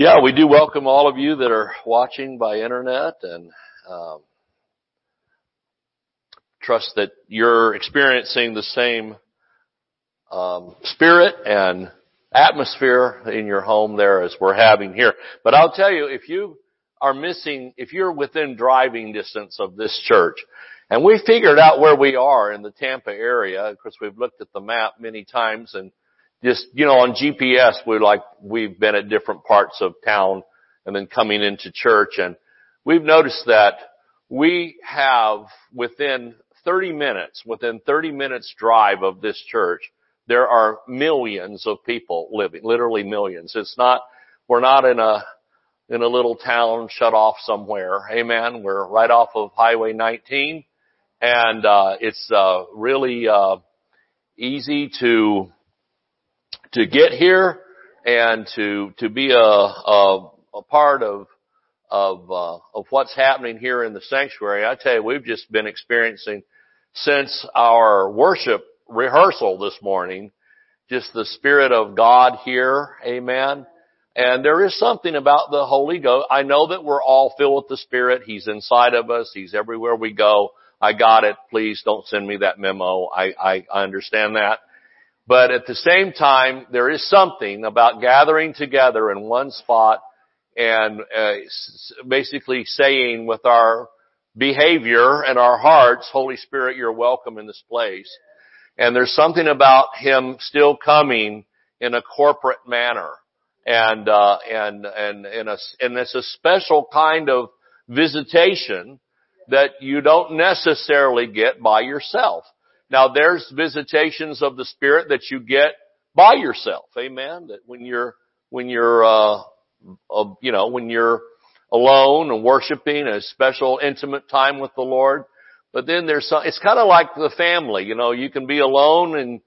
Yeah, we do welcome all of you that are watching by internet and um, trust that you're experiencing the same um, spirit and atmosphere in your home there as we're having here. But I'll tell you, if you are missing, if you're within driving distance of this church, and we figured out where we are in the Tampa area, of course we've looked at the map many times and just, you know, on GPS, we're like, we've been at different parts of town and then coming into church and we've noticed that we have within 30 minutes, within 30 minutes drive of this church, there are millions of people living, literally millions. It's not, we're not in a, in a little town shut off somewhere. Amen. We're right off of Highway 19 and, uh, it's, uh, really, uh, easy to, to get here and to to be a a, a part of of uh, of what's happening here in the sanctuary. I tell you, we've just been experiencing since our worship rehearsal this morning, just the Spirit of God here. Amen. And there is something about the Holy Ghost. I know that we're all filled with the Spirit. He's inside of us. He's everywhere we go. I got it. Please don't send me that memo. I, I, I understand that. But at the same time, there is something about gathering together in one spot and uh, basically saying with our behavior and our hearts, Holy Spirit, you're welcome in this place. And there's something about Him still coming in a corporate manner. And, uh, and, and, and, a, and it's a special kind of visitation that you don't necessarily get by yourself. Now there's visitations of the Spirit that you get by yourself. Amen. That when you're, when you're, uh, uh, you know, when you're alone and worshiping a special intimate time with the Lord. But then there's some, it's kind of like the family, you know, you can be alone and,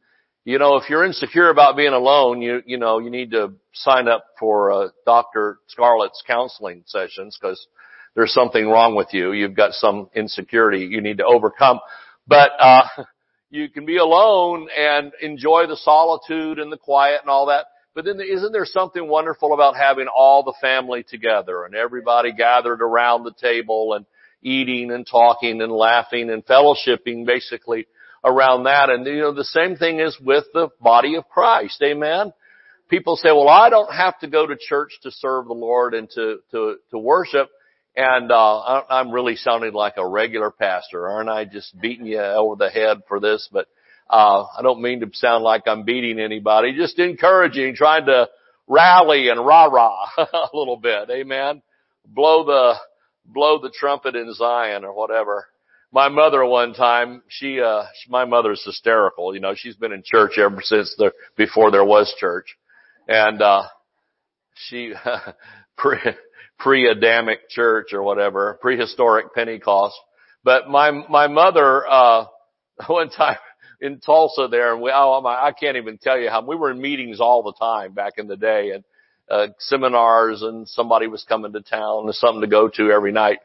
you know, if you're insecure about being alone, you, you know, you need to sign up for, uh, Dr. Scarlett's counseling sessions because there's something wrong with you. You've got some insecurity you need to overcome. But, uh, you can be alone and enjoy the solitude and the quiet and all that. But then isn't there something wonderful about having all the family together and everybody gathered around the table and eating and talking and laughing and fellowshipping basically around that. And you know, the same thing is with the body of Christ. Amen. People say, well, I don't have to go to church to serve the Lord and to, to, to worship. And uh, I'm really sounding like a regular pastor, aren't I? Just beating you over the head for this, but uh, I don't mean to sound like I'm beating anybody. Just encouraging, trying to rally and rah rah a little bit. Amen. Blow the blow the trumpet in Zion or whatever. My mother one time, she uh my mother's hysterical. You know, she's been in church ever since the before there was church, and uh she pre-Adamic church or whatever, prehistoric Pentecost. But my, my mother, uh, one time in Tulsa there, and we, oh, I can't even tell you how, we were in meetings all the time back in the day and, uh, seminars and somebody was coming to town and something to go to every night.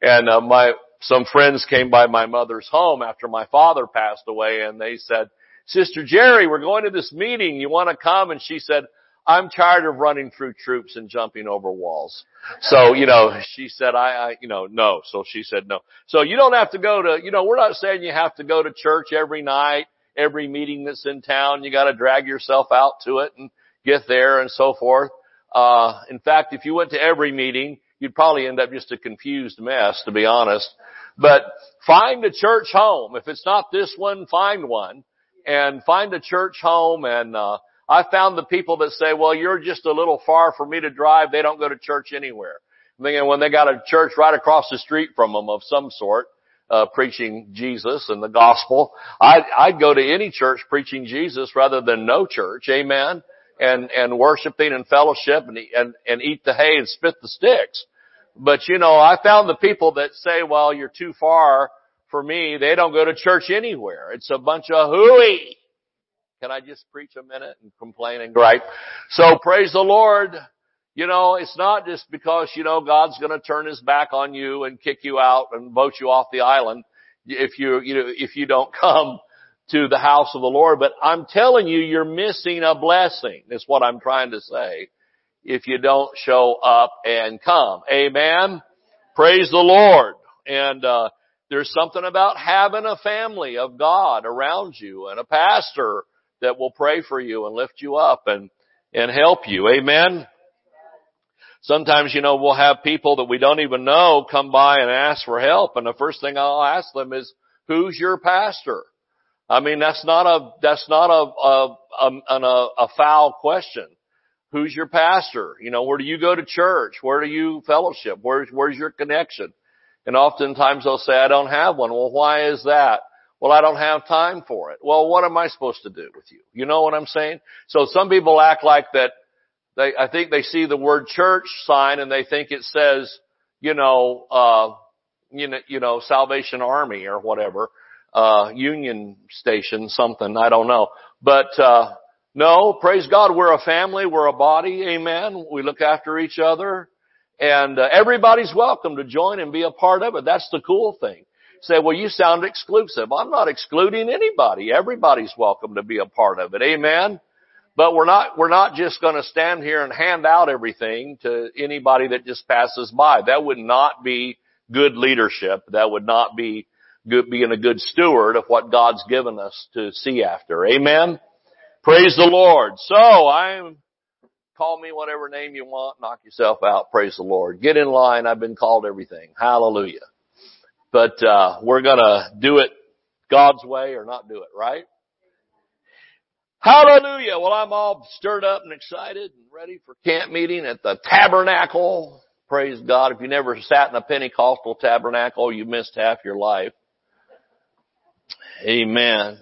And, uh, my, some friends came by my mother's home after my father passed away and they said, Sister Jerry, we're going to this meeting. You want to come? And she said, I'm tired of running through troops and jumping over walls. So, you know, she said, I, I, you know, no. So she said no. So you don't have to go to, you know, we're not saying you have to go to church every night, every meeting that's in town. You got to drag yourself out to it and get there and so forth. Uh, in fact, if you went to every meeting, you'd probably end up just a confused mess, to be honest. But find a church home. If it's not this one, find one and find a church home and, uh, I found the people that say, well, you're just a little far for me to drive. They don't go to church anywhere. I'm thinking when they got a church right across the street from them of some sort, uh, preaching Jesus and the gospel, I'd, I'd go to any church preaching Jesus rather than no church. Amen. And, and worshiping and fellowship and, and, and eat the hay and spit the sticks. But you know, I found the people that say, well, you're too far for me. They don't go to church anywhere. It's a bunch of hooey. Can I just preach a minute and complain and gripe? So praise the Lord. You know, it's not just because, you know, God's gonna turn his back on you and kick you out and vote you off the island if you, you know, if you don't come to the house of the Lord. But I'm telling you, you're missing a blessing, is what I'm trying to say. if you don't show up and come. Amen. Praise the Lord. And, uh, there's something about having a family of God around you and a pastor that will pray for you and lift you up and, and help you. Amen. Sometimes, you know, we'll have people that we don't even know come by and ask for help and the first thing I'll ask them is, who's your pastor? I mean, that's not a, that's not a, a, a, a, a foul question. Who's your pastor? You know, where do you go to church? Where do you fellowship? Where's, where's your connection? And oftentimes they'll say, I don't have one. Well, why is that? Well, I don't have time for it. Well, what am I supposed to do with you? You know what I'm saying? So some people act like that they, I think they see the word church sign and they think it says, you know, uh, you know, you know, Salvation Army or whatever, uh, Union Station, something, I don't know. But, uh, no, praise God, we're a family, we're a body, amen. We look after each other. And uh, everybody's welcome to join and be a part of it. That's the cool thing. Say, well, you sound exclusive. I'm not excluding anybody. Everybody's welcome to be a part of it. Amen. But we're not, we're not just going to stand here and hand out everything to anybody that just passes by. That would not be good leadership. That would not be good, being a good steward of what God's given us to see after. Amen. Praise the Lord. So I'm Call me whatever name you want. Knock yourself out. Praise the Lord. Get in line. I've been called everything. Hallelujah. But, uh, we're gonna do it God's way or not do it, right? Hallelujah. Well, I'm all stirred up and excited and ready for camp meeting at the tabernacle. Praise God. If you never sat in a Pentecostal tabernacle, you missed half your life. Amen.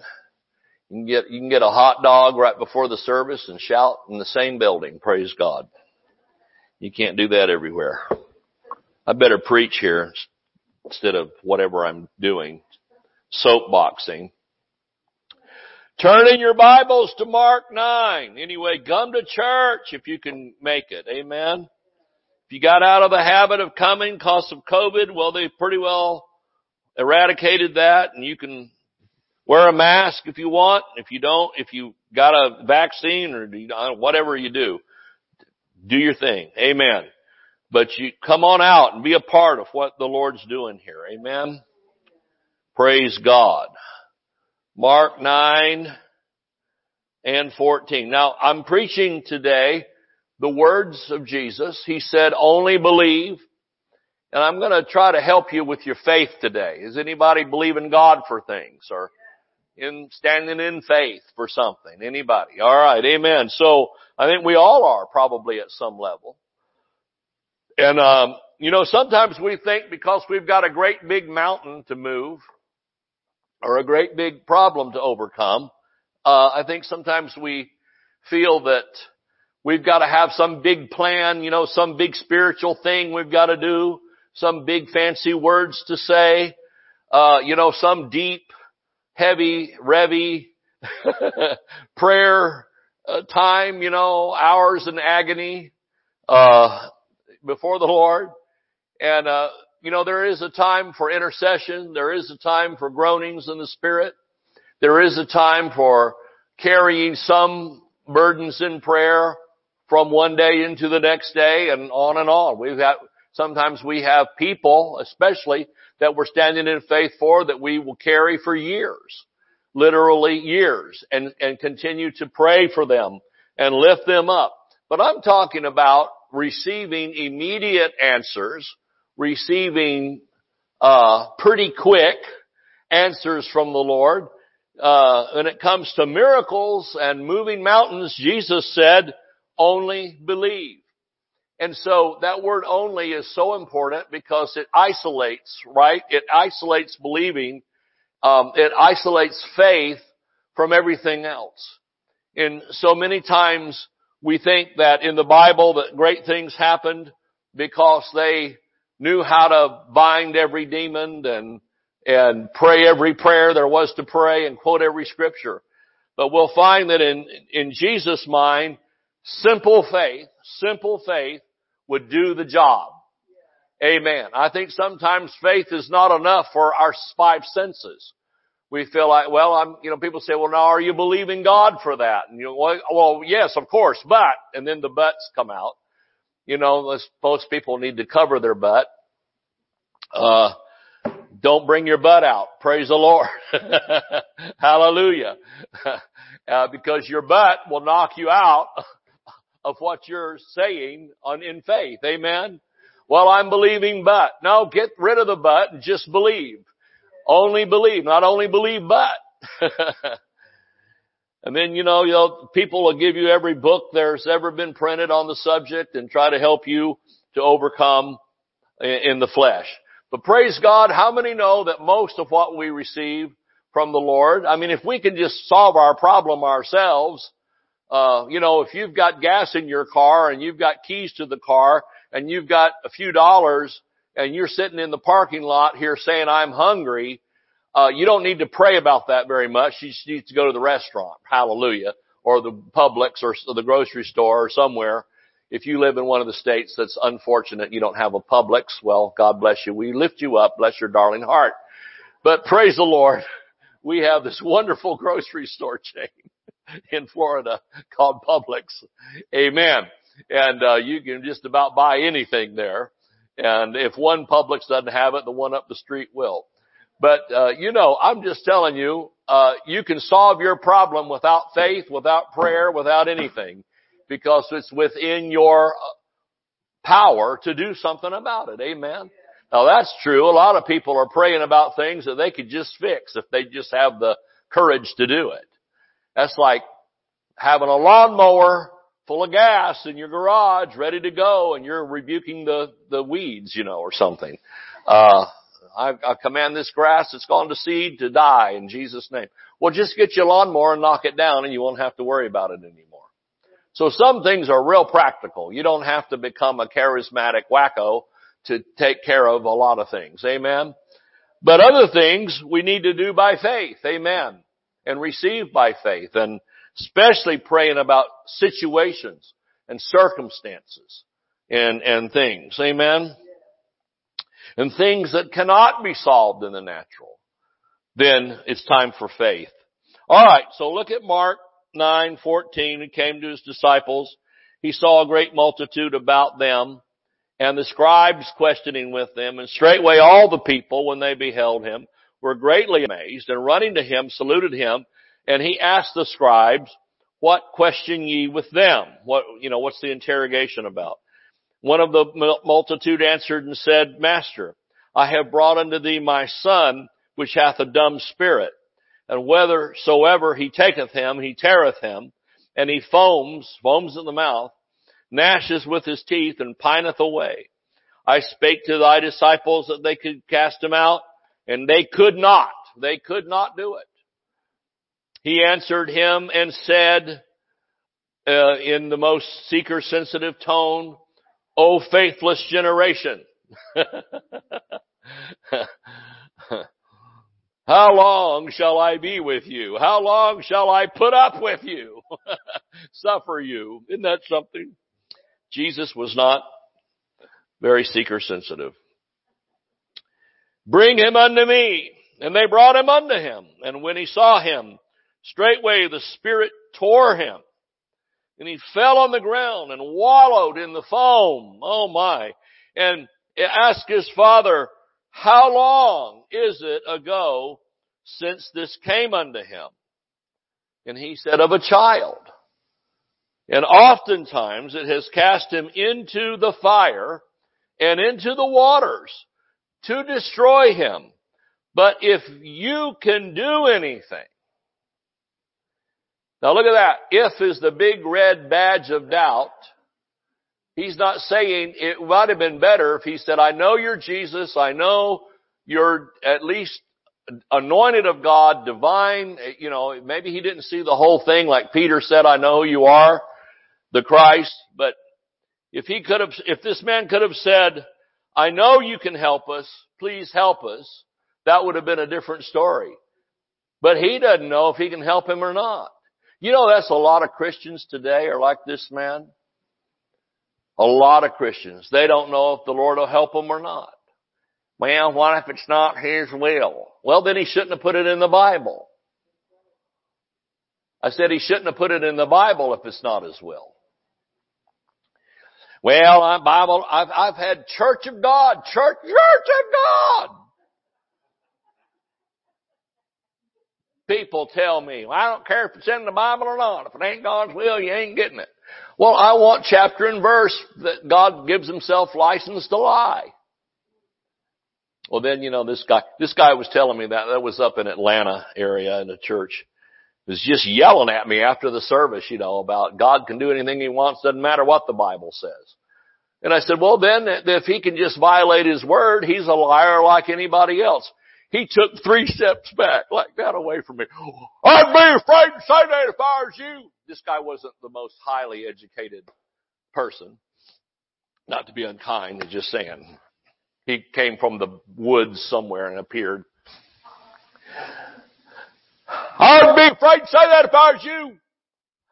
You can get, you can get a hot dog right before the service and shout in the same building. Praise God. You can't do that everywhere. I better preach here instead of whatever I'm doing. Soapboxing. Turn in your Bibles to Mark 9. Anyway, come to church if you can make it. Amen. If you got out of the habit of coming because of COVID, well, they pretty well eradicated that and you can Wear a mask if you want. If you don't, if you got a vaccine or whatever you do, do your thing. Amen. But you come on out and be a part of what the Lord's doing here. Amen. Praise God. Mark 9 and 14. Now I'm preaching today the words of Jesus. He said, only believe. And I'm going to try to help you with your faith today. Is anybody believing God for things or in standing in faith for something. Anybody? All right. Amen. So I think we all are probably at some level. And, um, you know, sometimes we think because we've got a great big mountain to move or a great big problem to overcome, uh, I think sometimes we feel that we've got to have some big plan, you know, some big spiritual thing we've got to do, some big fancy words to say, uh, you know, some deep heavy, revy prayer uh, time, you know, hours in agony, uh, before the Lord. And, uh, you know, there is a time for intercession. There is a time for groanings in the Spirit. There is a time for carrying some burdens in prayer from one day into the next day and on and on. We've got, sometimes we have people, especially that we're standing in faith for that we will carry for years, literally years, and, and continue to pray for them and lift them up. But I'm talking about receiving immediate answers, receiving uh, pretty quick answers from the Lord. Uh, when it comes to miracles and moving mountains, Jesus said, only believe. And so that word only is so important because it isolates, right? It isolates believing. Um, it isolates faith from everything else. And so many times we think that in the Bible that great things happened because they knew how to bind every demon and, and pray every prayer there was to pray and quote every scripture. But we'll find that in, in Jesus' mind, simple faith, simple faith would do the job. Amen. I think sometimes faith is not enough for our five senses. We feel like, well, I'm, you know, people say, well, now are you believing God for that? And you know, well, yes, of course, but, and then the buts come out. you know, most people need to cover their butt. Uh, don't bring your butt out. Praise the Lord. Hallelujah. Uh, because your butt will knock you out of what you're saying on, in faith. Amen. Well, I'm believing but. No, get rid of the but and just believe. Only believe. Not only believe but. and then, you know, you know, people will give you every book there's ever been printed on the subject and try to help you to overcome in the flesh. But praise God, how many know that most of what we receive from the Lord, I mean, if we can just solve our problem ourselves, uh, you know, if you've got gas in your car and you've got keys to the car and you've got a few dollars and you're sitting in the parking lot here saying, I'm hungry, uh, you don't need to pray about that very much. You just need to go to the restaurant. Hallelujah. Or the Publix or the grocery store or somewhere. If you live in one of the states that's unfortunate, you don't have a Publix. Well, God bless you. We lift you up. Bless your darling heart. But praise the Lord. We have this wonderful grocery store chain in Florida called Publix. Amen. And, uh, you can just about buy anything there. And if one Publix doesn't have it, the one up the street will. But, uh, you know, I'm just telling you, uh, you can solve your problem without faith, without prayer, without anything because it's within your uh, power to do something about it. Amen. Now that's true. A lot of people are praying about things that they could just fix if they just have the courage to do it. That's like having a lawnmower full of gas in your garage ready to go and you're rebuking the, the weeds, you know, or something. Uh, I, I command this grass that's gone to seed to die in Jesus' name. Well, just get your lawnmower and knock it down and you won't have to worry about it anymore. So some things are real practical. You don't have to become a charismatic wacko to take care of a lot of things. Amen. But other things we need to do by faith. Amen. And receive by faith and especially praying about situations and circumstances and, and things. Amen and things that cannot be solved in the natural, then it's time for faith. Alright, so look at Mark 9:14. He came to his disciples. He saw a great multitude about them and the scribes questioning with them and straightway all the people when they beheld him were greatly amazed and running to him saluted him and he asked the scribes, what question ye with them? What, you know, what's the interrogation about? One of the multitude answered and said, Master, I have brought unto thee my son, which hath a dumb spirit. And whithersoever he taketh him, he teareth him, and he foams, foams in the mouth, gnashes with his teeth, and pineth away. I spake to thy disciples that they could cast him out, and they could not. They could not do it. He answered him and said, uh, in the most seeker sensitive tone, O faithless generation. How long shall I be with you? How long shall I put up with you? Suffer you. Isn't that something? Jesus was not very seeker sensitive. Bring him unto me. And they brought him unto him. And when he saw him, straightway the Spirit tore him and he fell on the ground and wallowed in the foam. Oh my. And asked his father, how long is it ago since this came unto him? And he said, of a child. And oftentimes it has cast him into the fire and into the waters to destroy him. But if you can do anything, now look at that. If is the big red badge of doubt. He's not saying it might have been better if he said, I know you're Jesus. I know you're at least anointed of God, divine. You know, maybe he didn't see the whole thing like Peter said, I know who you are, the Christ. But if he could have, if this man could have said, I know you can help us. Please help us. That would have been a different story. But he doesn't know if he can help him or not. You know, that's a lot of Christians today are like this man. A lot of Christians. They don't know if the Lord will help them or not. Well, what if it's not His will? Well, then He shouldn't have put it in the Bible. I said He shouldn't have put it in the Bible if it's not His will. Well, I'm Bible, I've, I've had Church of God, Church, Church of God. People tell me, well, I don't care if it's in the Bible or not. If it ain't God's will, you ain't getting it. Well, I want chapter and verse that God gives himself license to lie. Well, then, you know, this guy, this guy was telling me that, that was up in Atlanta area in a church He was just yelling at me after the service, you know, about God can do anything he wants, doesn't matter what the Bible says. And I said, well then, if he can just violate his word, he's a liar like anybody else. He took three steps back, like that away from me. I'd be afraid to say that if I was you. This guy wasn't the most highly educated person. Not to be unkind, just saying. He came from the woods somewhere and appeared. I'd be afraid to say that if I was you.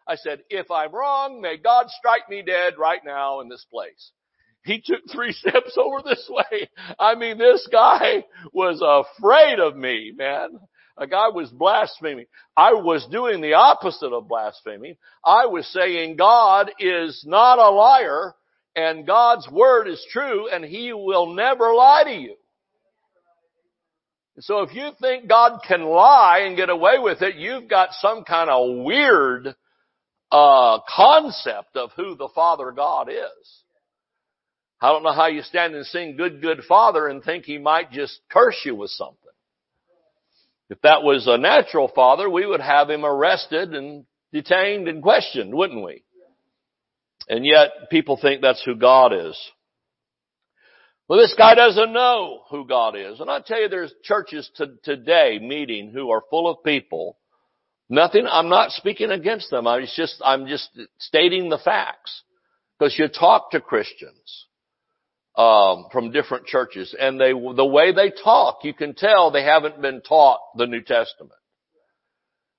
I said, if I'm wrong, may God strike me dead right now in this place. He took three steps over this way. I mean, this guy was afraid of me, man. A guy was blaspheming. I was doing the opposite of blaspheming. I was saying God is not a liar and God's word is true and he will never lie to you. So if you think God can lie and get away with it, you've got some kind of weird uh, concept of who the Father God is. I don't know how you stand and sing good, good Father and think He might just curse you with something. If that was a natural father, we would have him arrested and detained and questioned, wouldn't we? And yet people think that's who God is. Well, this guy doesn't know who God is. And I tell you, there's churches to, today meeting who are full of people. Nothing, I'm not speaking against them. I'm just, I'm just stating the facts. Because you talk to Christians, um, from different churches and they, the way they talk, you can tell they haven't been taught the New Testament.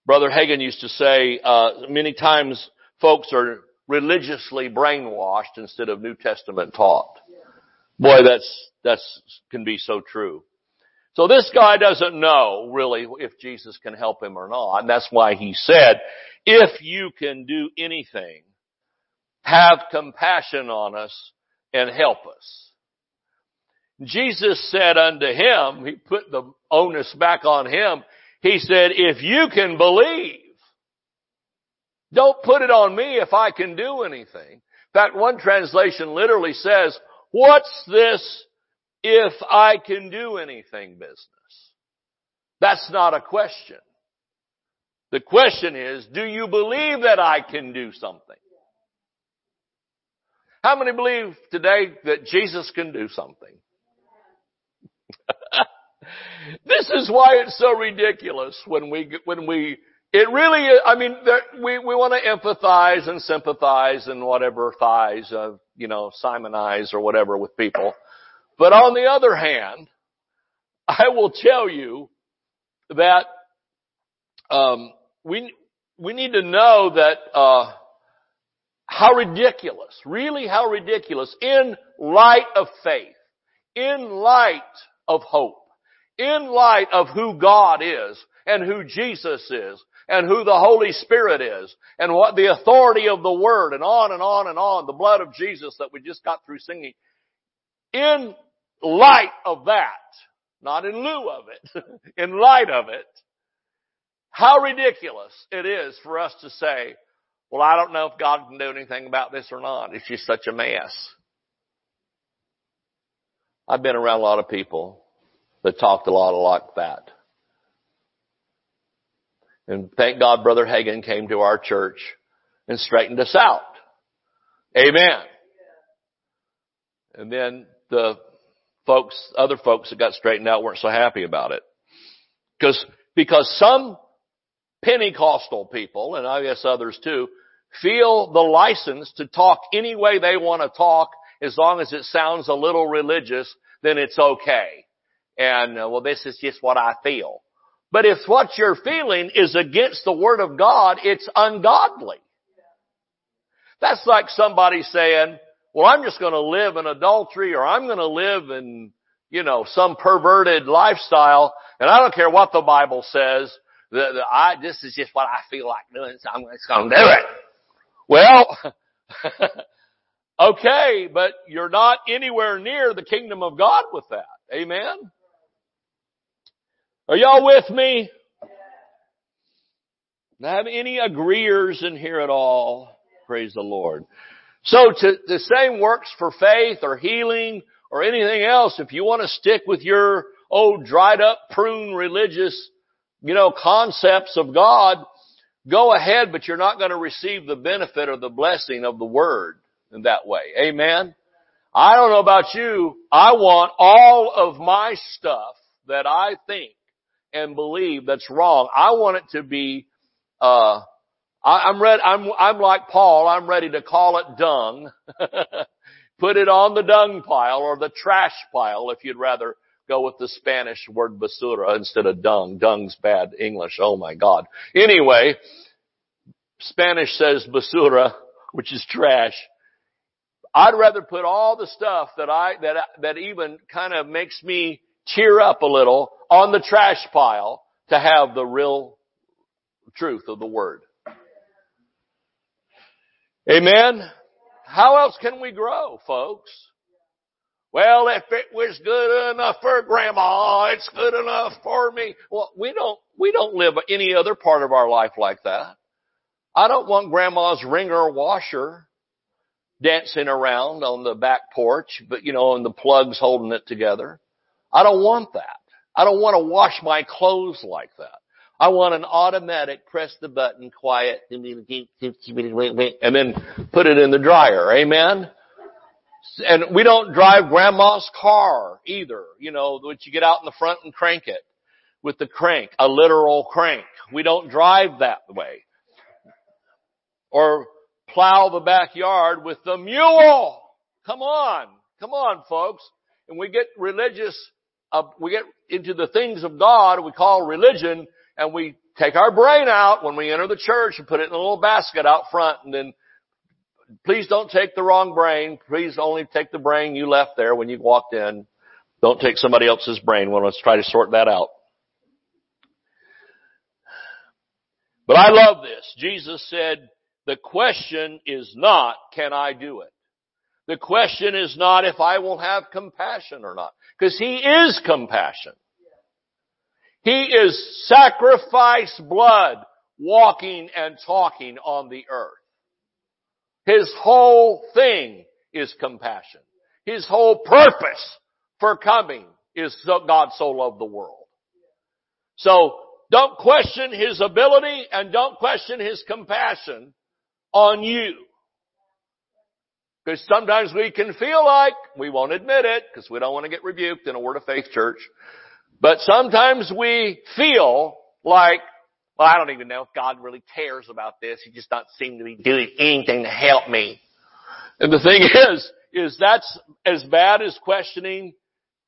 Brother Hagin used to say, uh, many times folks are religiously brainwashed instead of New Testament taught. Boy, that's, that's, can be so true. So this guy doesn't know really if Jesus can help him or not. And that's why he said, if you can do anything, have compassion on us and help us. Jesus said unto him, he put the onus back on him. He said, if you can believe, don't put it on me if I can do anything. In fact, one translation literally says, What's this if I can do anything business? That's not a question. The question is, do you believe that I can do something? How many believe today that Jesus can do something? This is why it's so ridiculous when we, when we it really I mean, there, we, we want to empathize and sympathize and whatever thighs, uh, you know, Simonize or whatever with people. But on the other hand, I will tell you that, um, we, we need to know that, uh, how ridiculous, really how ridiculous in light of faith, in light of hope, in light of who God is and who Jesus is and who the Holy Spirit is and what the authority of the Word and on and on and on, the blood of Jesus that we just got through singing. In light of that, not in lieu of it, in light of it, how ridiculous it is for us to say, well, I don't know if God can do anything about this or not. It's just such a mess. I've been around a lot of people that talked a lot like that. And thank God Brother Hagin came to our church and straightened us out. Amen. And then the folks, other folks that got straightened out weren't so happy about it. Because, because some Pentecostal people, and I guess others too, feel the license to talk any way they want to talk as long as it sounds a little religious, then it's okay. And, uh, well, this is just what I feel. But if what you're feeling is against the Word of God, it's ungodly. That's like somebody saying, well, I'm just going to live in adultery or I'm going to live in, you know, some perverted lifestyle and I don't care what the Bible says. The, the, I, this is just what I feel like doing, so I'm just going to do it. Well, Okay, but you're not anywhere near the kingdom of God with that. Amen? Are y'all with me? Have any agreeers in here at all? Praise the Lord. So to, the same works for faith or healing or anything else. If you want to stick with your old dried up prune religious, you know, concepts of God, go ahead, but you're not going to receive the benefit or the blessing of the word in that way. Amen. I don't know about you. I want all of my stuff that I think and believe that's wrong. I want it to be, uh, I, am ready, I'm, I'm like Paul, I'm ready to call it dung. Put it on the dung pile or the trash pile if you'd rather go with the Spanish word basura instead of dung. Dung's bad English. Oh my God. Anyway, Spanish says basura, which is trash. I'd rather put all the stuff that I, that, that even kind of makes me cheer up a little on the trash pile to have the real truth of the word. Amen. How else can we grow, folks? Well, if it was good enough for grandma, it's good enough for me. Well, we don't, we don't live any other part of our life like that. I don't want grandma's wringer washer dancing around on the back porch, but you know, and the plugs holding it together. I don't want that. I don't want to wash my clothes like that. I want an automatic press the button, quiet, and then put it in the dryer. Amen? And we don't drive grandma's car either, you know, which you get out in the front and crank it with the crank, a literal crank. We don't drive that way. Or plow the backyard with the mule. Come on. Come on, folks. And we get religious, uh, we get into the things of God we call religion and we take our brain out when we enter the church and put it in a little basket out front and then please don't take the wrong brain. Please only take the brain you left there when you walked in. Don't take somebody else's brain. Well, let's try to sort that out. But I love this. Jesus said, the question is not, can I do it? The question is not if I will have compassion or not. Because He is compassion. He is sacrifice blood walking and talking on the earth. His whole thing is compassion. His whole purpose for coming is God so loved the world. So don't question His ability and don't question His compassion on you. Because sometimes we can feel like, we won't admit it, because we don't want to get rebuked in a Word of Faith church, but sometimes we feel like, well, I don't even know if God really cares about this. He just doesn't seem to be doing anything to help me. And the thing is, is that's as bad as questioning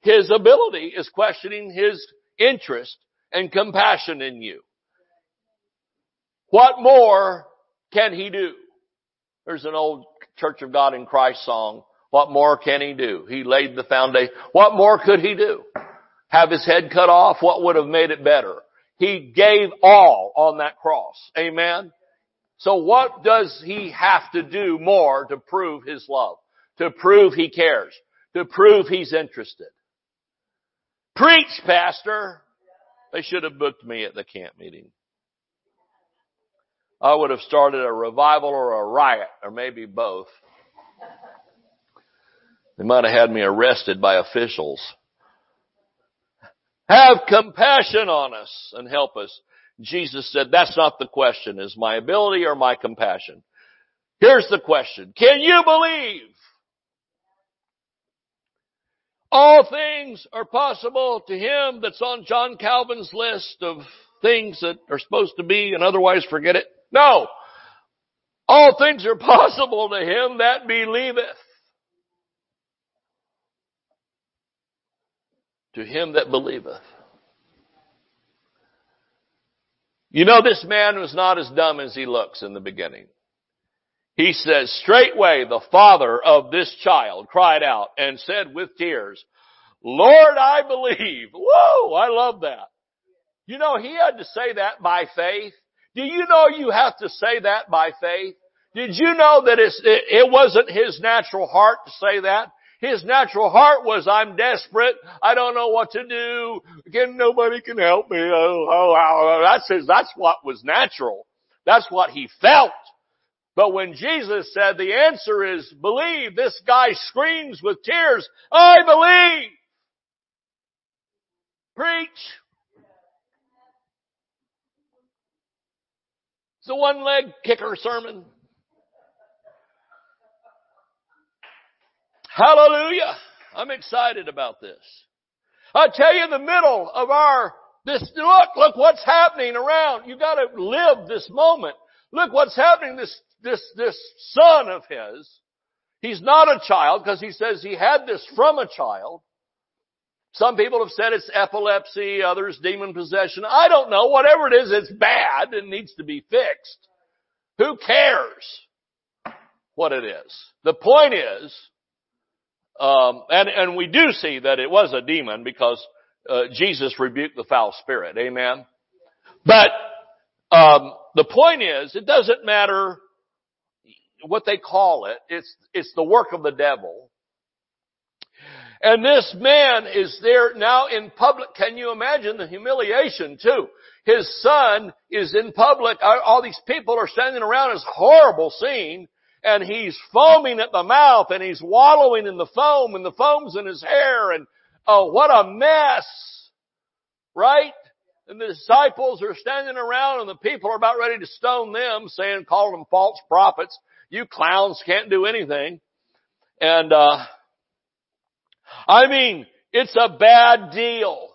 His ability, is questioning His interest and compassion in you. What more can He do? There's an old Church of God in Christ song. What more can He do? He laid the foundation. What more could He do? have his head cut off, what would have made it better? He gave all on that cross. Amen. So what does he have to do more to prove his love? To prove he cares? To prove he's interested? Preach, pastor! They should have booked me at the camp meeting. I would have started a revival or a riot, or maybe both. They might have had me arrested by officials. Have compassion on us and help us. Jesus said, that's not the question. Is my ability or my compassion? Here's the question. Can you believe? All things are possible to him that's on John Calvin's list of things that are supposed to be and otherwise forget it. No. All things are possible to him that believeth. to him that believeth. You know, this man was not as dumb as he looks in the beginning. He says, straightway the father of this child cried out and said with tears, Lord, I believe. Whoa, I love that. You know, he had to say that by faith. Do you know you have to say that by faith? Did you know that it, it wasn't his natural heart to say that? His natural heart was, I'm desperate. I don't know what to do. Again, nobody can help me. Oh, oh, oh. That's his, that's what was natural. That's what he felt. But when Jesus said the answer is believe, this guy screams with tears, I believe. Preach. It's a one leg kicker sermon. Hallelujah. I'm excited about this. I tell you the middle of our, this, look, look what's happening around. You gotta live this moment. Look what's happening. This, this, this son of his. He's not a child because he says he had this from a child. Some people have said it's epilepsy, others demon possession. I don't know. Whatever it is, it's bad and needs to be fixed. Who cares what it is? The point is, um, and and we do see that it was a demon because uh, Jesus rebuked the foul spirit. Amen. But um, the point is, it doesn't matter what they call it. It's it's the work of the devil. And this man is there now in public. Can you imagine the humiliation too? His son is in public. All these people are standing around. It's a horrible scene and he's foaming at the mouth and he's wallowing in the foam and the foam's in his hair and oh, what a mess. Right? And the disciples are standing around and the people are about ready to stone them saying, call them false prophets. You clowns can't do anything. And, uh, I mean, it's a bad deal.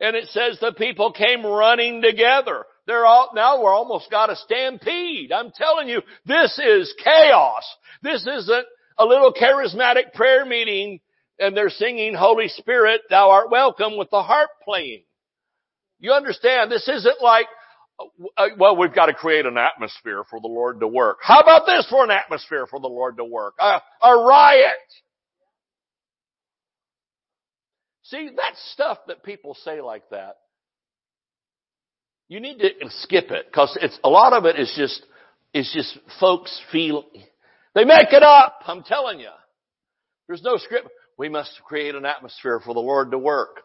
And it says the people came running together. They're all, now we're almost got a stampede. I'm telling you, this is chaos. This isn't a little charismatic prayer meeting and they're singing Holy Spirit, thou art welcome with the harp playing. You understand, this isn't like, uh, well, we've got to create an atmosphere for the Lord to work. How about this for an atmosphere for the Lord to work? A, a riot. See, that's stuff that people say like that you need to skip it because it's a lot of it is just is just folks feel they make it up. I'm telling you, there's no script. We must create an atmosphere for the Lord to work.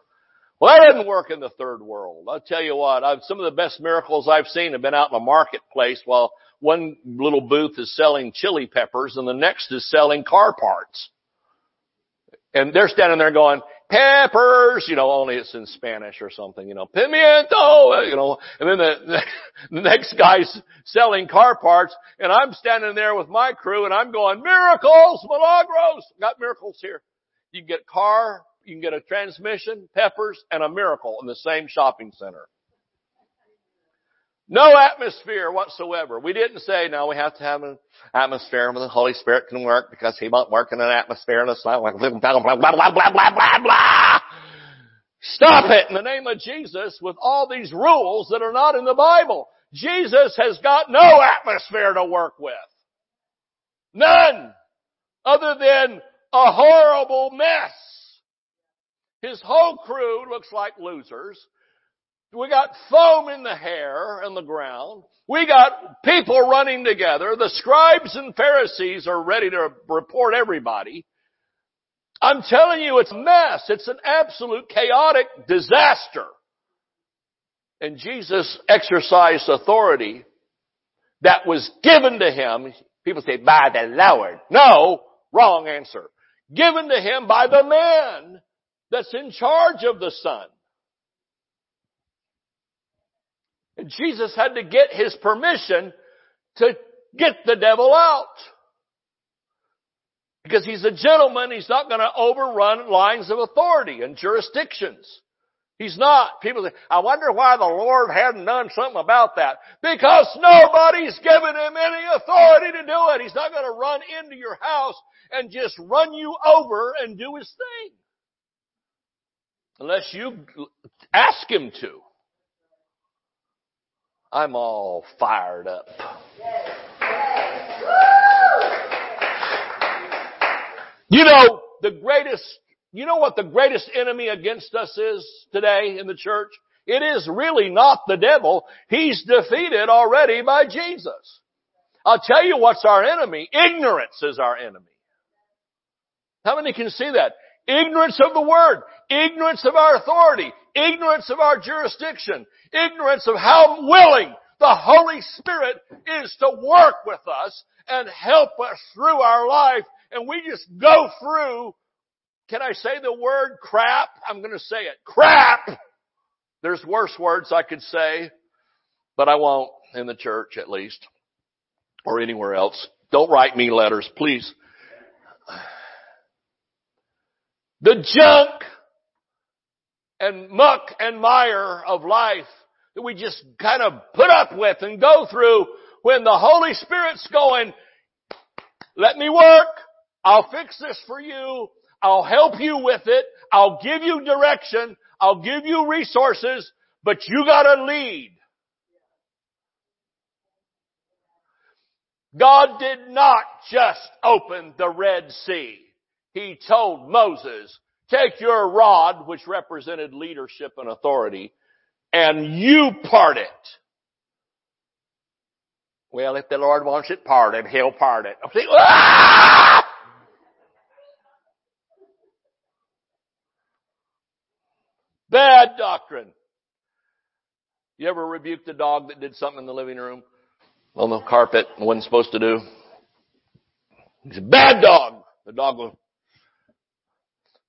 Well, that didn't work in the third world. I'll tell you what, I've, some of the best miracles I've seen have been out in the marketplace while one little booth is selling chili peppers and the next is selling car parts. And they're standing there going, peppers, you know, only it's in Spanish or something, you know, pimiento, you know, and then the, the next guy's selling car parts and I'm standing there with my crew and I'm going, miracles, milagros, got miracles here. You can get car, you can get a transmission, peppers, and a miracle in the same shopping center. No atmosphere whatsoever. We didn't say, no, we have to have an atmosphere where the Holy Spirit can work because He won't work in an atmosphere and it's not like blah, blah, blah, blah, blah, blah, blah, blah. Stop it in the name of Jesus with all these rules that are not in the Bible. Jesus has got no atmosphere to work with. None. Other than a horrible mess. His whole crew looks like losers. We got foam in the hair and the ground. We got people running together. The scribes and Pharisees are ready to report everybody. I'm telling you, it's a mess. It's an absolute chaotic disaster. And Jesus exercised authority that was given to him. People say, by the Lord. No, wrong answer. Given to him by the man that's in charge of the Son. And Jesus had to get his permission to get the devil out. Because he's a gentleman, he's not going to overrun lines of authority and jurisdictions. He's not. People say, I wonder why the Lord hadn't done something about that. Because nobody's given him any authority to do it. He's not going to run into your house and just run you over and do his thing. Unless you ask him to. I'm all fired up. You know, the greatest, you know what the greatest enemy against us is today in the church? It is really not the devil. He's defeated already by Jesus. I'll tell you what's our enemy. Ignorance is our enemy. How many can see that? Ignorance of the Word. Ignorance of our authority. Ignorance of our jurisdiction. Ignorance of how willing the Holy Spirit is to work with us and help us through our life. And we just go through, can I say the word crap? I'm going to say it. Crap! There's worse words I could say, but I won't in the church at least or anywhere else. Don't write me letters, please. The junk and muck and mire of life that we just kind of put up with and go through when the Holy Spirit's going, let me work. I'll fix this for you. I'll help you with it. I'll give you direction. I'll give you resources, but you gotta lead. God did not just open the Red Sea. He told Moses, take your rod, which represented leadership and authority, and you part it. Well, if the Lord wants it parted, He'll part it. Ah! Bad doctrine. You ever rebuked the dog that did something in the living room on the carpet and wasn't supposed to do? He's a bad dog. The dog will.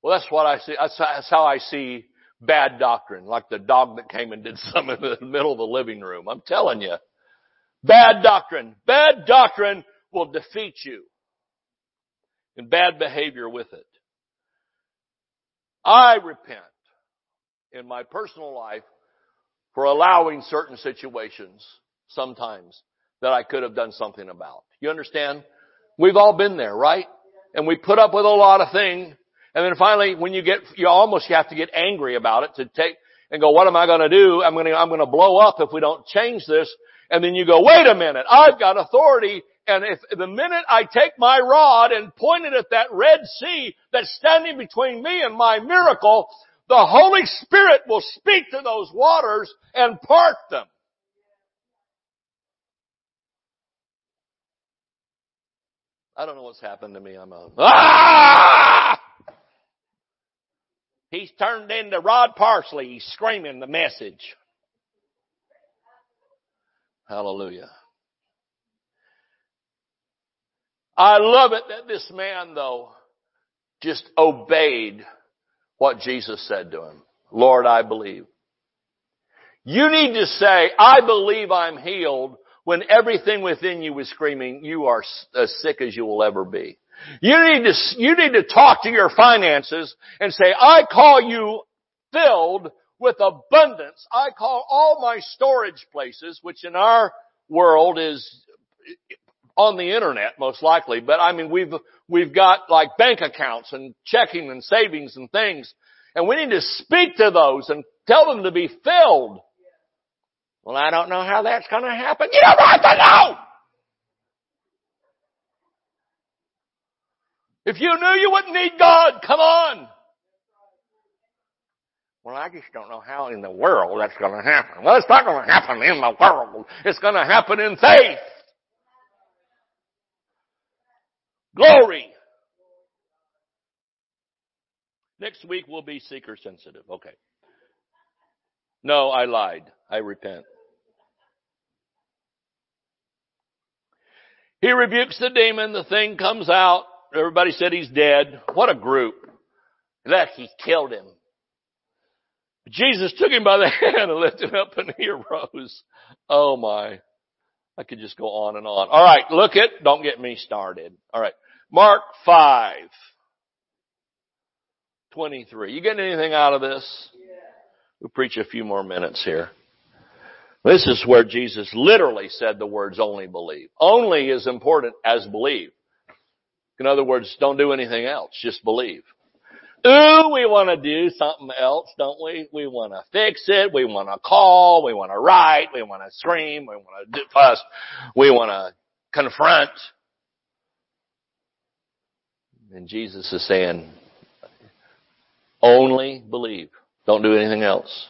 Well, that's what I see. That's how I see bad doctrine, like the dog that came and did something in the middle of the living room. I'm telling you. Bad doctrine. Bad doctrine will defeat you. And bad behavior with it. I repent in my personal life for allowing certain situations sometimes that I could have done something about. You understand? We've all been there, right? And we put up with a lot of things. And then finally, when you get, you almost have to get angry about it to take and go, what am I going to do? I'm going to, I'm going to blow up if we don't change this. And then you go, wait a minute, I've got authority and if the minute I take my rod and point it at that Red Sea that's standing between me and my miracle, the Holy Spirit will speak to those waters and part them. I don't know what's happened to me. I'm a, ah! He's turned into Rod Parsley. He's screaming the message. Hallelujah. I love it that this man though just obeyed what Jesus said to him. Lord, I believe. You need to say, I believe I'm healed when everything within you is screaming, you are as sick as you will ever be. You need to, you need to talk to your finances and say, I call you filled with abundance. I call all my storage places, which in our world is on the internet most likely, but I mean we've, we've got like bank accounts and checking and savings and things. And we need to speak to those and tell them to be filled. Well, I don't know how that's going to happen. You don't have to know! If you knew you wouldn't need God, come on! Well, I just don't know how in the world that's going to happen. Well, it's not going to happen in the world. It's going to happen in faith. Glory. Next week we'll be seeker sensitive. Okay. No, I lied. I repent. He rebukes the demon. The thing comes out. Everybody said he's dead. What a group. That he killed him. Jesus took him by the hand and lifted him up and he arose. Oh my. I could just go on and on. All right, look at, Don't get me started. All right. Mark 5. 23. You getting anything out of this? We'll preach a few more minutes here. This is where Jesus literally said the words only believe. Only is important as believe. In other words, don't do anything else. Just believe. Ooh, we want to do something else, don't we? We want to fix it. We want to call. We want to write. We want to scream. We want to fuss. We want to confront. And Jesus is saying, only believe. Don't do anything else.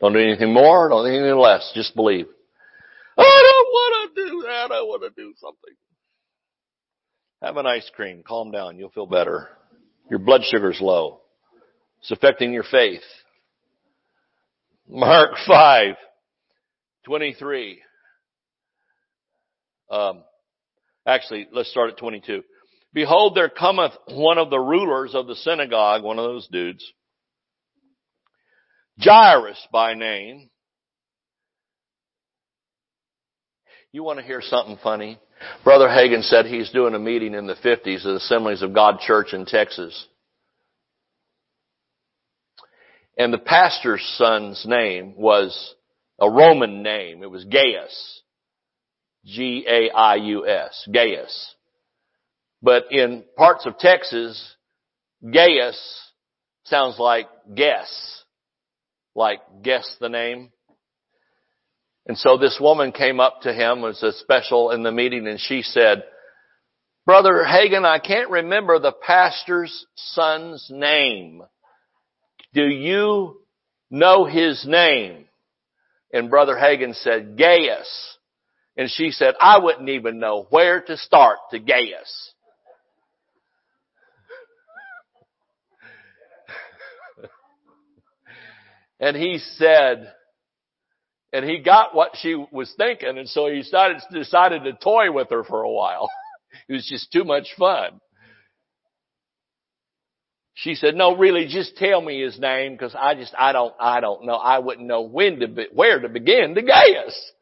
Don't do anything more. Don't do anything less. Just believe. I don't want to do that. I want to do something. Have an ice cream. Calm down. You'll feel better. Your blood sugar's low. It's affecting your faith. Mark 5, 23. Um, actually, let's start at 22. Behold, there cometh one of the rulers of the synagogue, one of those dudes, Jairus by name. You want to hear something funny? Brother Hagin said he's doing a meeting in the 50s at Assemblies of God Church in Texas. And the pastor's son's name was a Roman name. It was Gaius. G-A-I-U-S. Gaius. But in parts of Texas, Gaius sounds like guess. Like guess the name. And so this woman came up to him, was a special in the meeting, and she said, Brother Hagin, I can't remember the pastor's son's name. Do you know his name? And Brother Hagin said, Gaius. And she said, I wouldn't even know where to start to Gaius. And he said, and he got what she was thinking, and so he started, decided to toy with her for a while. it was just too much fun. She said, no, really, just tell me his name because I just, I don't, I don't know. I wouldn't know when to, be, where to begin to Gaius.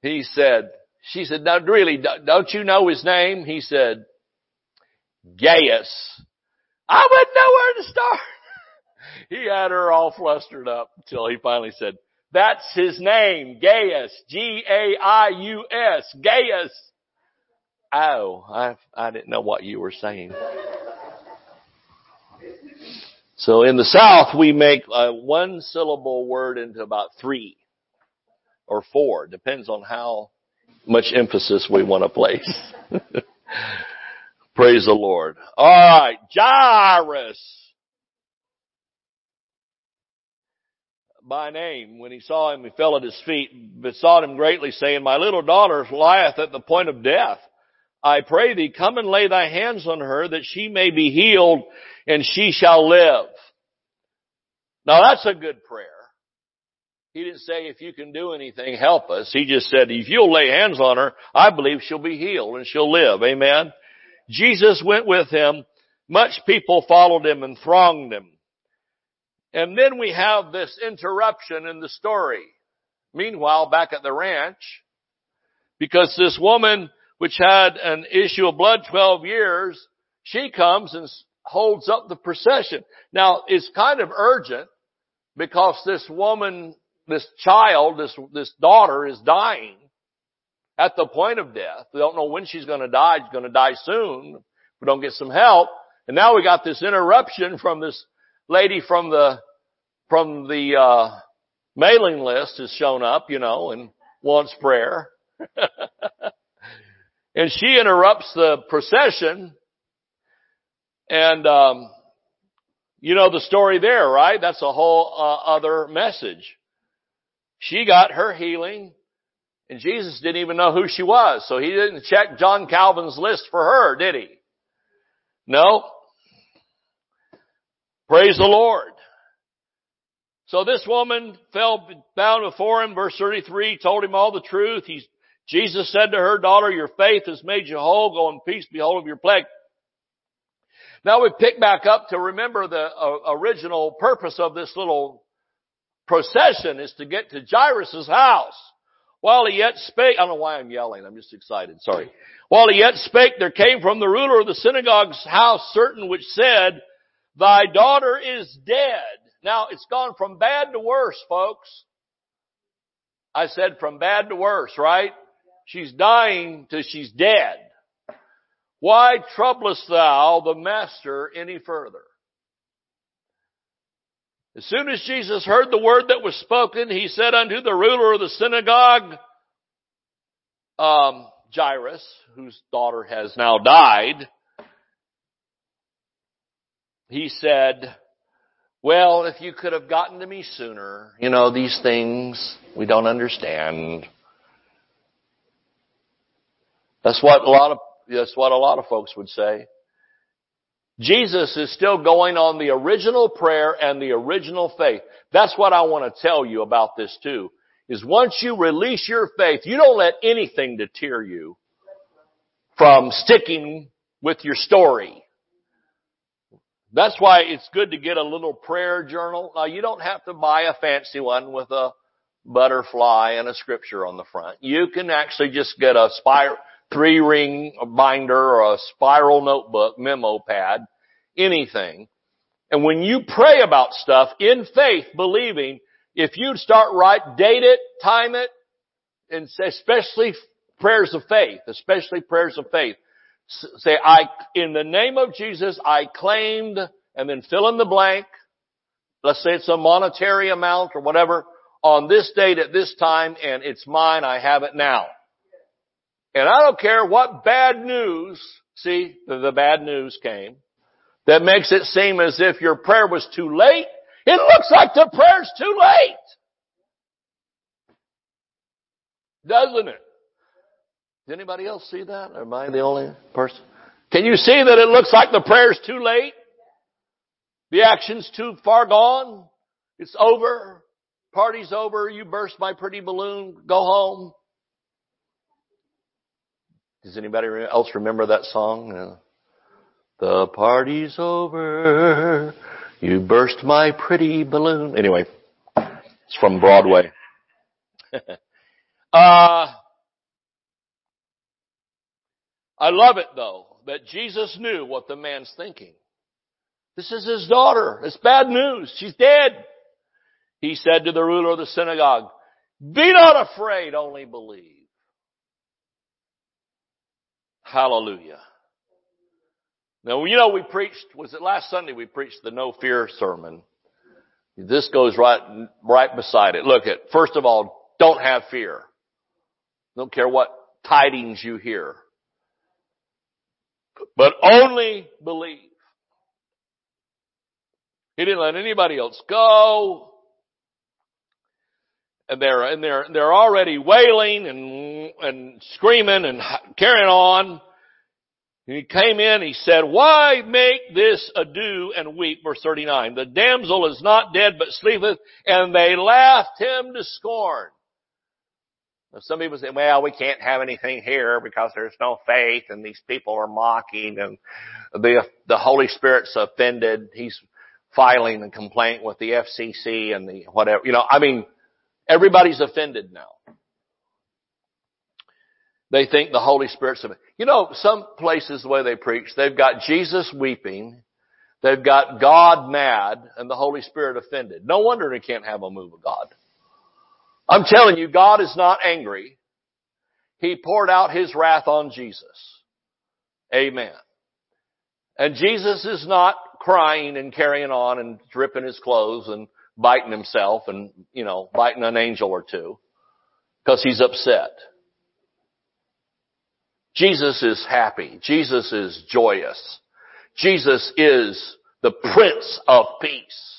He said, she said, no, really, don't you know his name? He said, Gaius. I wouldn't know where to start. He had her all flustered up until he finally said, that's his name, Gaius. G-A-I-U-S. Gaius. Oh, I, I didn't know what you were saying. So in the South, we make a one syllable word into about three or four. Depends on how much emphasis we want to place. Praise the Lord. Alright, Jairus. By name, when he saw him, he fell at his feet, besought him greatly, saying, My little daughter lieth at the point of death. I pray thee, come and lay thy hands on her, that she may be healed, and she shall live. Now that's a good prayer. He didn't say, if you can do anything, help us. He just said, if you'll lay hands on her, I believe she'll be healed and she'll live. Amen. Jesus went with him. Much people followed him and thronged him. And then we have this interruption in the story. Meanwhile, back at the ranch, because this woman, which had an issue of blood 12 years, she comes and holds up the procession. Now, it's kind of urgent because this woman, this child, this, this daughter is dying at the point of death. We don't know when she's going to die. She's going to die soon. If we don't get some help. And now we got this interruption from this lady from the, from the, uh, mailing list has shown up, you know, and wants prayer. and she interrupts the procession and, um, you know the story there, right? That's a whole uh, other message. She got her healing and Jesus didn't even know who she was. So he didn't check John Calvin's list for her, did he? No. Praise the Lord. So this woman fell down before him, verse 33, told him all the truth. He, Jesus said to her, daughter, your faith has made you whole. Go in peace, be whole of your plague. Now we pick back up to remember the uh, original purpose of this little procession is to get to Jairus' house. While he yet spake, I don't know why I'm yelling, I'm just excited, sorry. While he yet spake, there came from the ruler of the synagogue's house certain which said, thy daughter is dead. Now it's gone from bad to worse, folks. I said from bad to worse, right? She's dying till she's dead. Why troublest thou the master any further? As soon as Jesus heard the word that was spoken, he said unto the ruler of the synagogue, um, Jairus, whose daughter has now died, he said, well, if you could have gotten to me sooner, you know, these things we don't understand. That's what a lot of, that's what a lot of folks would say. Jesus is still going on the original prayer and the original faith. That's what I want to tell you about this too. Is once you release your faith, you don't let anything deter you from sticking with your story. That's why it's good to get a little prayer journal. Now you don't have to buy a fancy one with a butterfly and a scripture on the front. You can actually just get a spiral, three ring binder or a spiral notebook, memo pad, anything. And when you pray about stuff in faith, believing, if you'd start right, date it, time it, and say especially prayers of faith, especially prayers of faith. Say, I, in the name of Jesus, I claimed, and then fill in the blank. Let's say it's a monetary amount or whatever on this date at this time and it's mine. I have it now. And I don't care what bad news, see, the, bad news came that makes it seem as if your prayer was too late. It looks like the prayer's too late. Doesn't it? Does anybody else see that? Or am I the only person? Can you see that it looks like the prayer's too late? The action's too far gone? It's over. Party's over. You burst my pretty balloon. Go home. Does anybody else remember that song? The party's over. You burst my pretty balloon. Anyway, it's from Broadway. uh, I love it though that Jesus knew what the man's thinking. This is his daughter. It's bad news. She's dead. He said to the ruler of the synagogue, be not afraid, only believe. Hallelujah. Now, you know, we preached, was it last Sunday we preached the no fear sermon? This goes right, right beside it. Look at, first of all, don't have fear. Don't care what tidings you hear but only believe. He didn't let anybody else go. And they're, and they're, they're already wailing and, and screaming and carrying on. And he came in, he said, why make this ado and weep? Verse 39. The damsel is not dead, but sleepeth. And they laughed him to scorn. Some people say, well, we can't have anything here because there's no faith and these people are mocking and the, the Holy Spirit's offended. He's filing a complaint with the FCC and the whatever. You know, I mean, everybody's offended now. They think the Holy Spirit's offended. You know, some places the way they preach, they've got Jesus weeping, they've got God mad, and the Holy Spirit offended. No wonder they can't have a move of God. I'm telling you, God is not angry. He poured out His wrath on Jesus. Amen. And Jesus is not crying and carrying on and dripping his clothes and biting himself and, you know, biting an angel or two because he's upset. Jesus is happy. Jesus is joyous. Jesus is the Prince of Peace.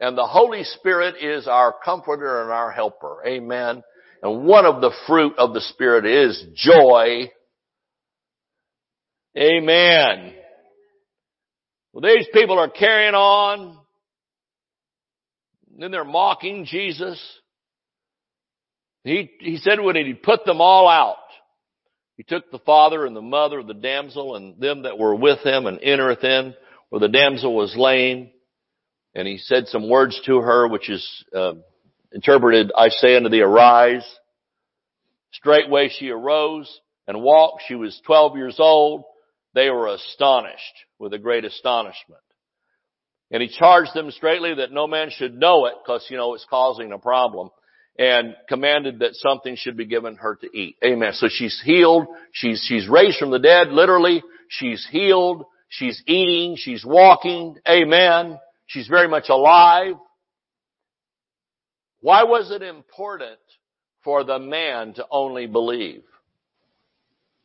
And the Holy Spirit is our comforter and our helper. Amen. And one of the fruit of the Spirit is joy. Amen. Well, these people are carrying on. Then they're mocking Jesus. He, he said when he put them all out, he took the father and the mother of the damsel and them that were with him and entereth in where the damsel was laying and he said some words to her, which is uh, interpreted, I say unto thee, arise. Straightway she arose and walked. She was 12 years old. They were astonished with a great astonishment. And he charged them straightly that no man should know it because, you know, it's causing a problem and commanded that something should be given her to eat. Amen. So she's healed. She's, she's raised from the dead, literally. She's healed. She's eating. She's walking. Amen. She's very much alive. Why was it important for the man to only believe?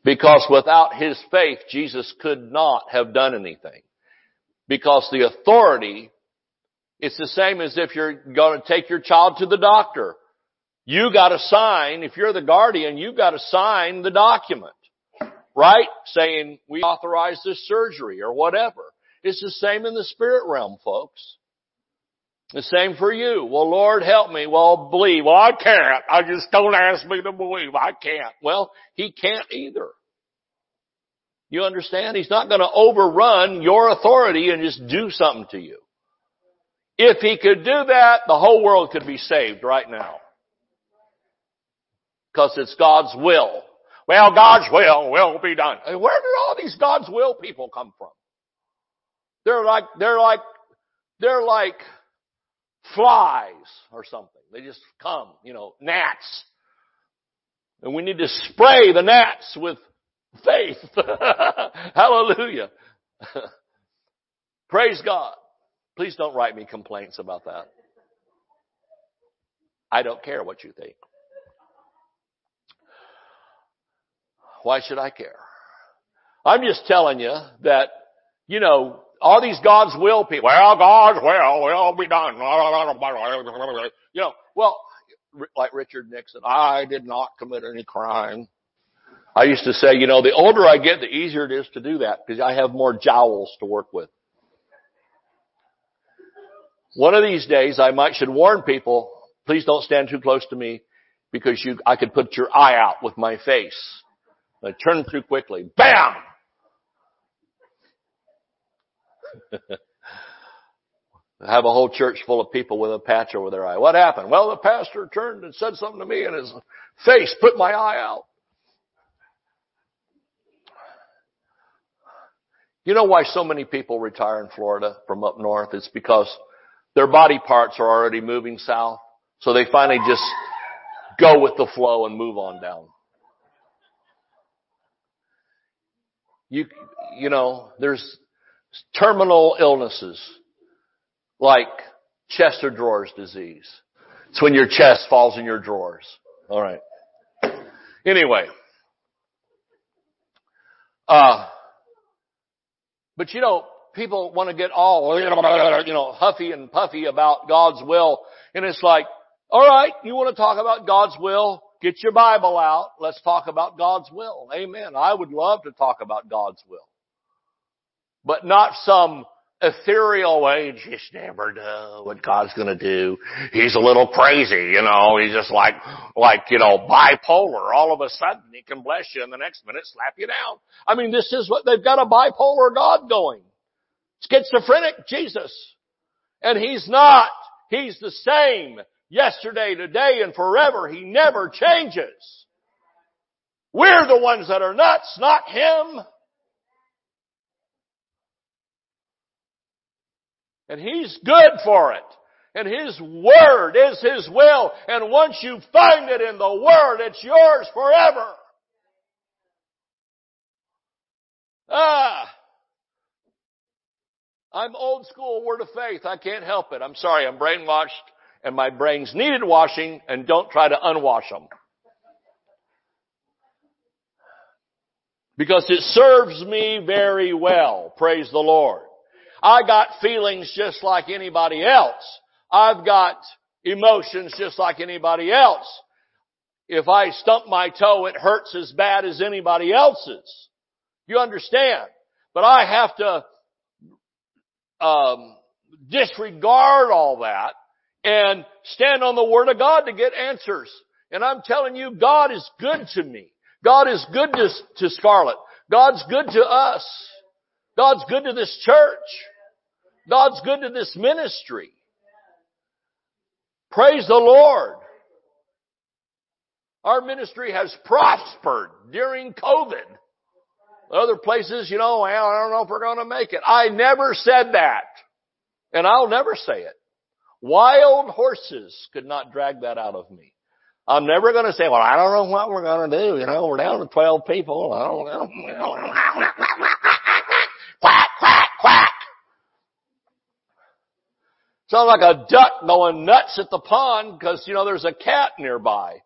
Because without his faith, Jesus could not have done anything. Because the authority, it's the same as if you're going to take your child to the doctor. You gotta sign, if you're the guardian, you've gotta sign the document. Right? Saying, we authorize this surgery or whatever. It's the same in the spirit realm, folks. The same for you. Well, Lord, help me. Well, believe. Well, I can't. I just don't ask me to believe. I can't. Well, He can't either. You understand? He's not going to overrun your authority and just do something to you. If He could do that, the whole world could be saved right now. Because it's God's will. Well, God's will will be done. Where did all these God's will people come from? They're like, they're like, they're like flies or something. They just come, you know, gnats. And we need to spray the gnats with faith. Hallelujah. Praise God. Please don't write me complaints about that. I don't care what you think. Why should I care? I'm just telling you that, you know, all these God's will people, well, God's will will be done. You know, well, like Richard Nixon, I did not commit any crime. I used to say, you know, the older I get, the easier it is to do that because I have more jowls to work with. One of these days, I might should warn people, please don't stand too close to me because you, I could put your eye out with my face. I turn too quickly. Bam! have a whole church full of people with a patch over their eye. What happened? Well, the pastor turned and said something to me and his face put my eye out. You know why so many people retire in Florida from up north? It's because their body parts are already moving south. So they finally just go with the flow and move on down. You, you know, there's terminal illnesses like chest or drawers disease. It's when your chest falls in your drawers. All right. Anyway. Uh, but you know, people want to get all, you know, huffy and puffy about God's will. And it's like, alright, you want to talk about God's will? Get your Bible out. Let's talk about God's will. Amen. I would love to talk about God's will but not some ethereal way. Just never know what God's going to do. He's a little crazy, you know. He's just like, like you know, bipolar. All of a sudden, he can bless you, and the next minute slap you down. I mean, this is what they've got a bipolar God going. Schizophrenic Jesus, and he's not. He's the same yesterday, today, and forever. He never changes. We're the ones that are nuts, not him. And He's good for it. And His Word is His will. And once you find it in the Word, it's yours forever. Ah. I'm old school word of faith. I can't help it. I'm sorry. I'm brainwashed and my brains needed washing and don't try to unwash them. Because it serves me very well. Praise the Lord. I got feelings just like anybody else. I've got emotions just like anybody else. If I stump my toe, it hurts as bad as anybody else's. You understand? But I have to um, disregard all that and stand on the Word of God to get answers. And I'm telling you, God is good to me. God is good to, to Scarlett. God's good to us. God's good to this church. God's good to this ministry. Praise the Lord. Our ministry has prospered during COVID. Other places, you know, well, I don't know if we're going to make it. I never said that. And I'll never say it. Wild horses could not drag that out of me. I'm never going to say, well, I don't know what we're going to do. You know, we're down to 12 people. I don't know. Sounds like a duck going nuts at the pond because, you know, there's a cat nearby.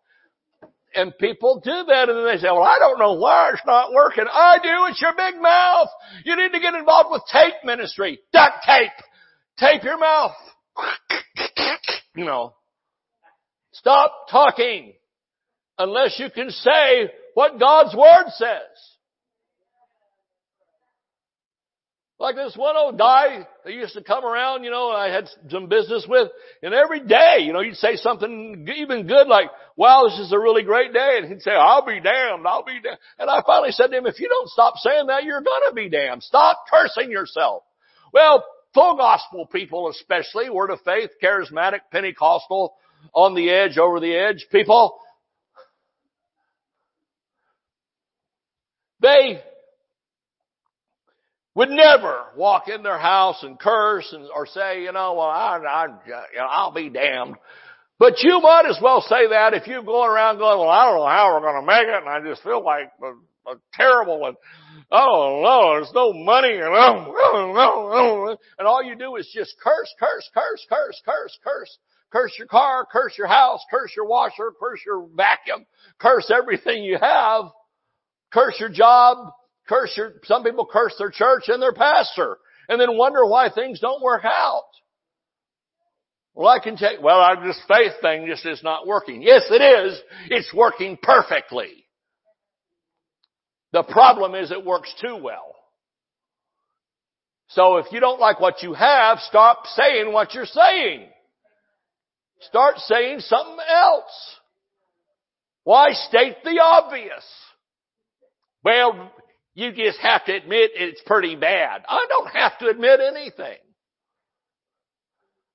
And people do that and then they say, well, I don't know why it's not working. I do. It's your big mouth. You need to get involved with tape ministry. Duct tape. Tape your mouth. You know. Stop talking unless you can say what God's Word says. Like this one old guy that used to come around, you know, I had some business with, and every day, you know, you'd say something even good like, wow, this is a really great day, and he'd say, I'll be damned, I'll be damned. And I finally said to him, if you don't stop saying that, you're gonna be damned. Stop cursing yourself. Well, full gospel people especially, word of faith, charismatic, Pentecostal, on the edge, over the edge people, they would never walk in their house and curse and, or say, you know, well, I, I, you know, I'll be damned. But you might as well say that if you're going around going, well, I don't know how we're going to make it, and I just feel like a, a terrible and oh no, there's no money, and oh, oh, oh, and all you do is just curse, curse, curse, curse, curse, curse. Curse your car, curse your house, curse your washer, curse your vacuum, curse everything you have, curse your job, curse your, some people curse their church and their pastor and then wonder why things don't work out. Well, I can take, well, I, this faith thing just is not working. Yes, it is. It's working perfectly. The problem is it works too well. So if you don't like what you have, stop saying what you're saying. Start saying something else. Why state the obvious? Well, you just have to admit it's pretty bad. I don't have to admit anything.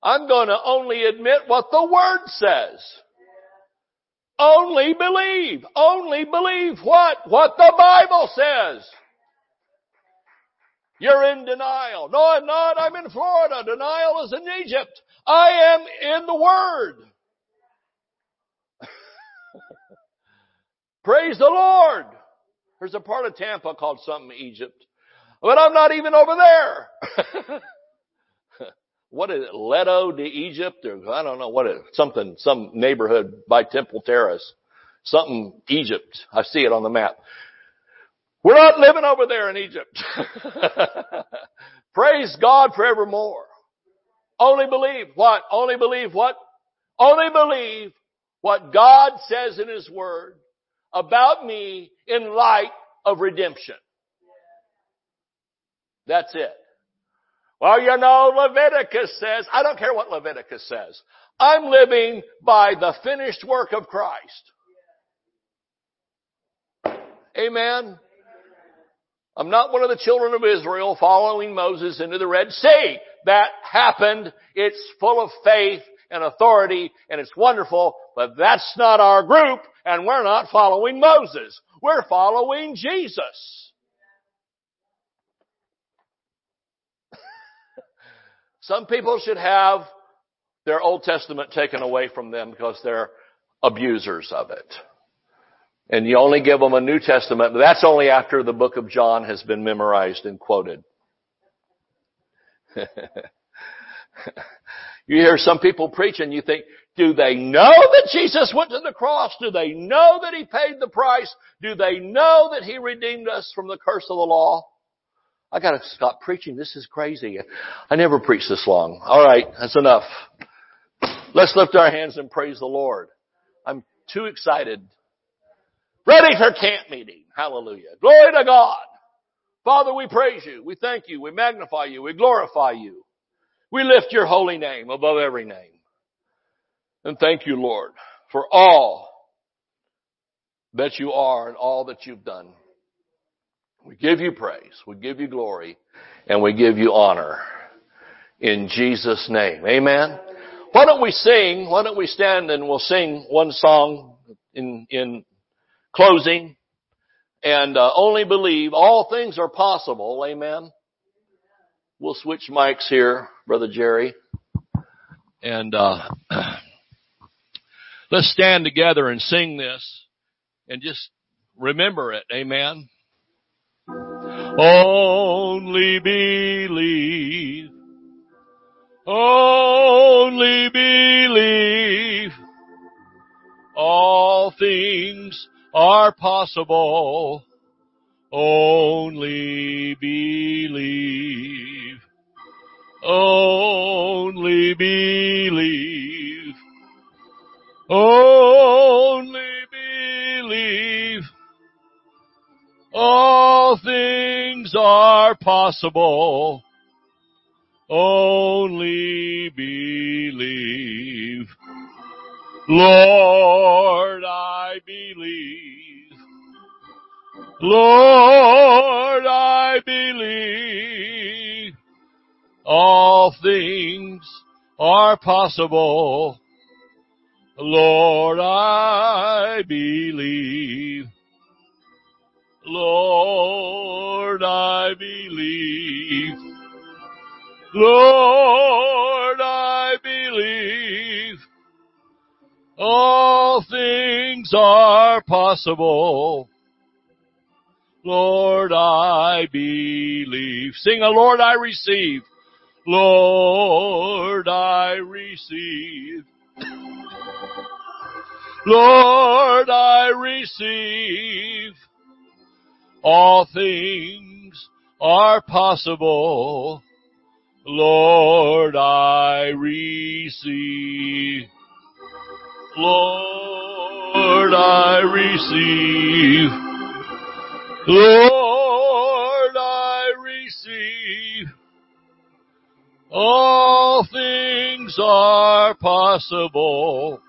I'm going to only admit what the Word says. Only believe. Only believe what? What the Bible says. You're in denial. No, I'm not. I'm in Florida. Denial is in Egypt. I am in the Word. Praise the Lord. There's a part of Tampa called something Egypt. But I'm not even over there. what is it? Leto de Egypt or I don't know what it, something, some neighborhood by Temple Terrace. Something Egypt. I see it on the map. We're not living over there in Egypt. Praise God forevermore. Only believe what? Only believe what? Only believe what God says in His Word about me in light of redemption. That's it. Well, you know, Leviticus says, I don't care what Leviticus says. I'm living by the finished work of Christ. Amen. I'm not one of the children of Israel following Moses into the Red Sea. That happened. It's full of faith and authority and it's wonderful, but that's not our group and we're not following Moses. We're following Jesus. Some people should have their Old Testament taken away from them because they're abusers of it. And you only give them a New Testament, but that's only after the book of John has been memorized and quoted. You hear some people preach and you think, do they know that Jesus went to the cross? Do they know that He paid the price? Do they know that He redeemed us from the curse of the law? I gotta stop preaching. This is crazy. I never preach this long. Alright, that's enough. Let's lift our hands and praise the Lord. I'm too excited. Ready for camp meeting. Hallelujah. Glory to God. Father, we praise you. We thank you. We magnify you. We glorify you. We lift your holy name above every name. And thank you, Lord, for all that you are and all that you've done. We give you praise, we give you glory, and we give you honor in Jesus' name. Amen. Why don't we sing? Why don't we stand and we'll sing one song in, in closing and uh, only believe all things are possible. Amen. We'll switch mics here, Brother Jerry. And uh, let's stand together and sing this and just remember it. Amen. Only believe. Only believe. All things are possible. Only believe. Only believe. Only believe. All things are possible. Only believe. Lord, I believe. Lord, I believe. All things are possible. Lord, I believe. Lord, I believe. Lord, I believe. All things are possible. Lord, I believe. Sing a Lord, I receive. Lord, I receive. Lord, I receive. All things are possible. Lord, I receive. Lord, I receive. Lord, All things are possible.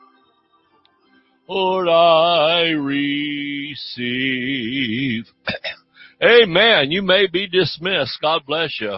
Lord, I receive. Amen. You may be dismissed. God bless you.